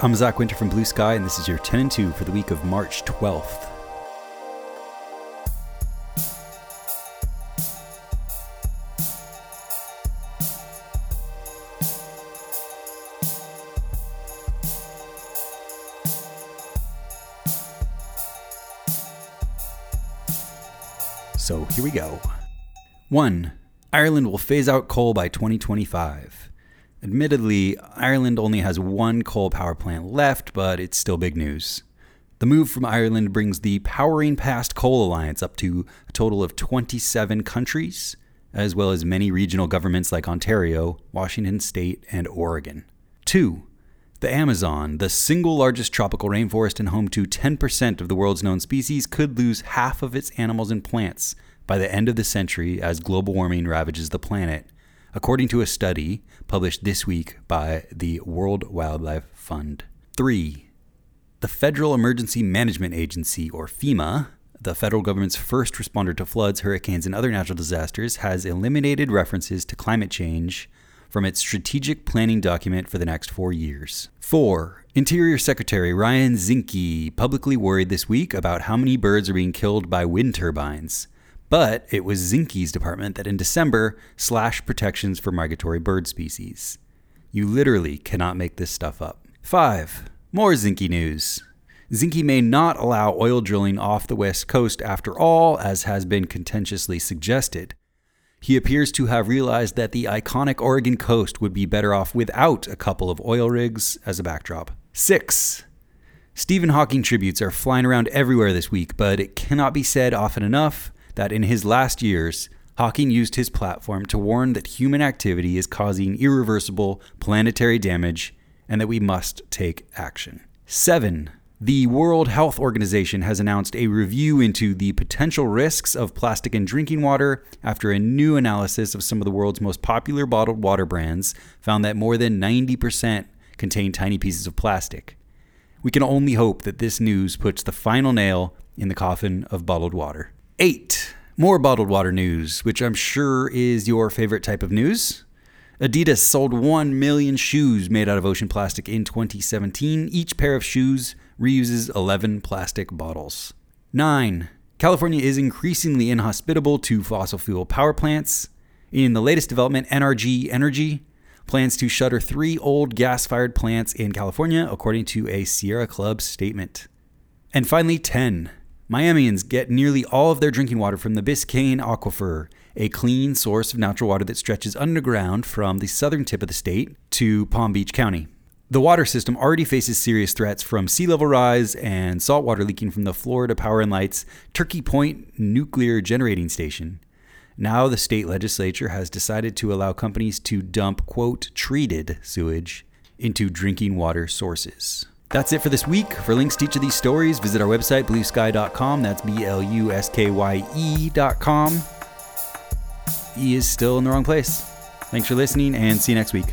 I'm Zach Winter from Blue Sky, and this is your 10 and 2 for the week of March 12th. So here we go. 1. Ireland will phase out coal by 2025. Admittedly, Ireland only has one coal power plant left, but it's still big news. The move from Ireland brings the Powering Past Coal Alliance up to a total of 27 countries, as well as many regional governments like Ontario, Washington State, and Oregon. 2. The Amazon, the single largest tropical rainforest and home to 10% of the world's known species, could lose half of its animals and plants by the end of the century as global warming ravages the planet according to a study published this week by the World Wildlife Fund. 3. The Federal Emergency Management Agency, or FEMA, the federal government's first responder to floods, hurricanes, and other natural disasters, has eliminated references to climate change from its strategic planning document for the next four years. 4. Interior Secretary Ryan Zinke publicly worried this week about how many birds are being killed by wind turbines. But it was Zinke's department that in December slashed protections for migratory bird species. You literally cannot make this stuff up. 5. More Zinke news. Zinke may not allow oil drilling off the west coast after all, as has been contentiously suggested. He appears to have realized that the iconic Oregon coast would be better off without a couple of oil rigs as a backdrop. 6. Stephen Hawking tributes are flying around everywhere this week, but it cannot be said often enough that in his last years, Hawking used his platform to warn that human activity is causing irreversible planetary damage and that we must take action. 7. The World Health Organization has announced a review into the potential risks of plastic in drinking water after a new analysis of some of the world's most popular bottled water brands found that more than 90% contain tiny pieces of plastic. We can only hope that this news puts the final nail in the coffin of bottled water. 8. More bottled water news, which I'm sure is your favorite type of news. Adidas sold 1 million shoes made out of ocean plastic in 2017. Each pair of shoes reuses 11 plastic bottles. 9. California is increasingly inhospitable to fossil fuel power plants. In the latest development, NRG Energy plans to shutter three old gas fired plants in California, according to a Sierra Club statement. And finally, 10. Miamians get nearly all of their drinking water from the Biscayne Aquifer, a clean source of natural water that stretches underground from the southern tip of the state to Palm Beach County. The water system already faces serious threats from sea level rise and saltwater leaking from the Florida Power and Light's Turkey Point nuclear generating station. Now, the state legislature has decided to allow companies to dump, quote, treated sewage into drinking water sources. That's it for this week. For links to each of these stories, visit our website, bluesky.com. That's B L U S K Y E.com. E is still in the wrong place. Thanks for listening and see you next week.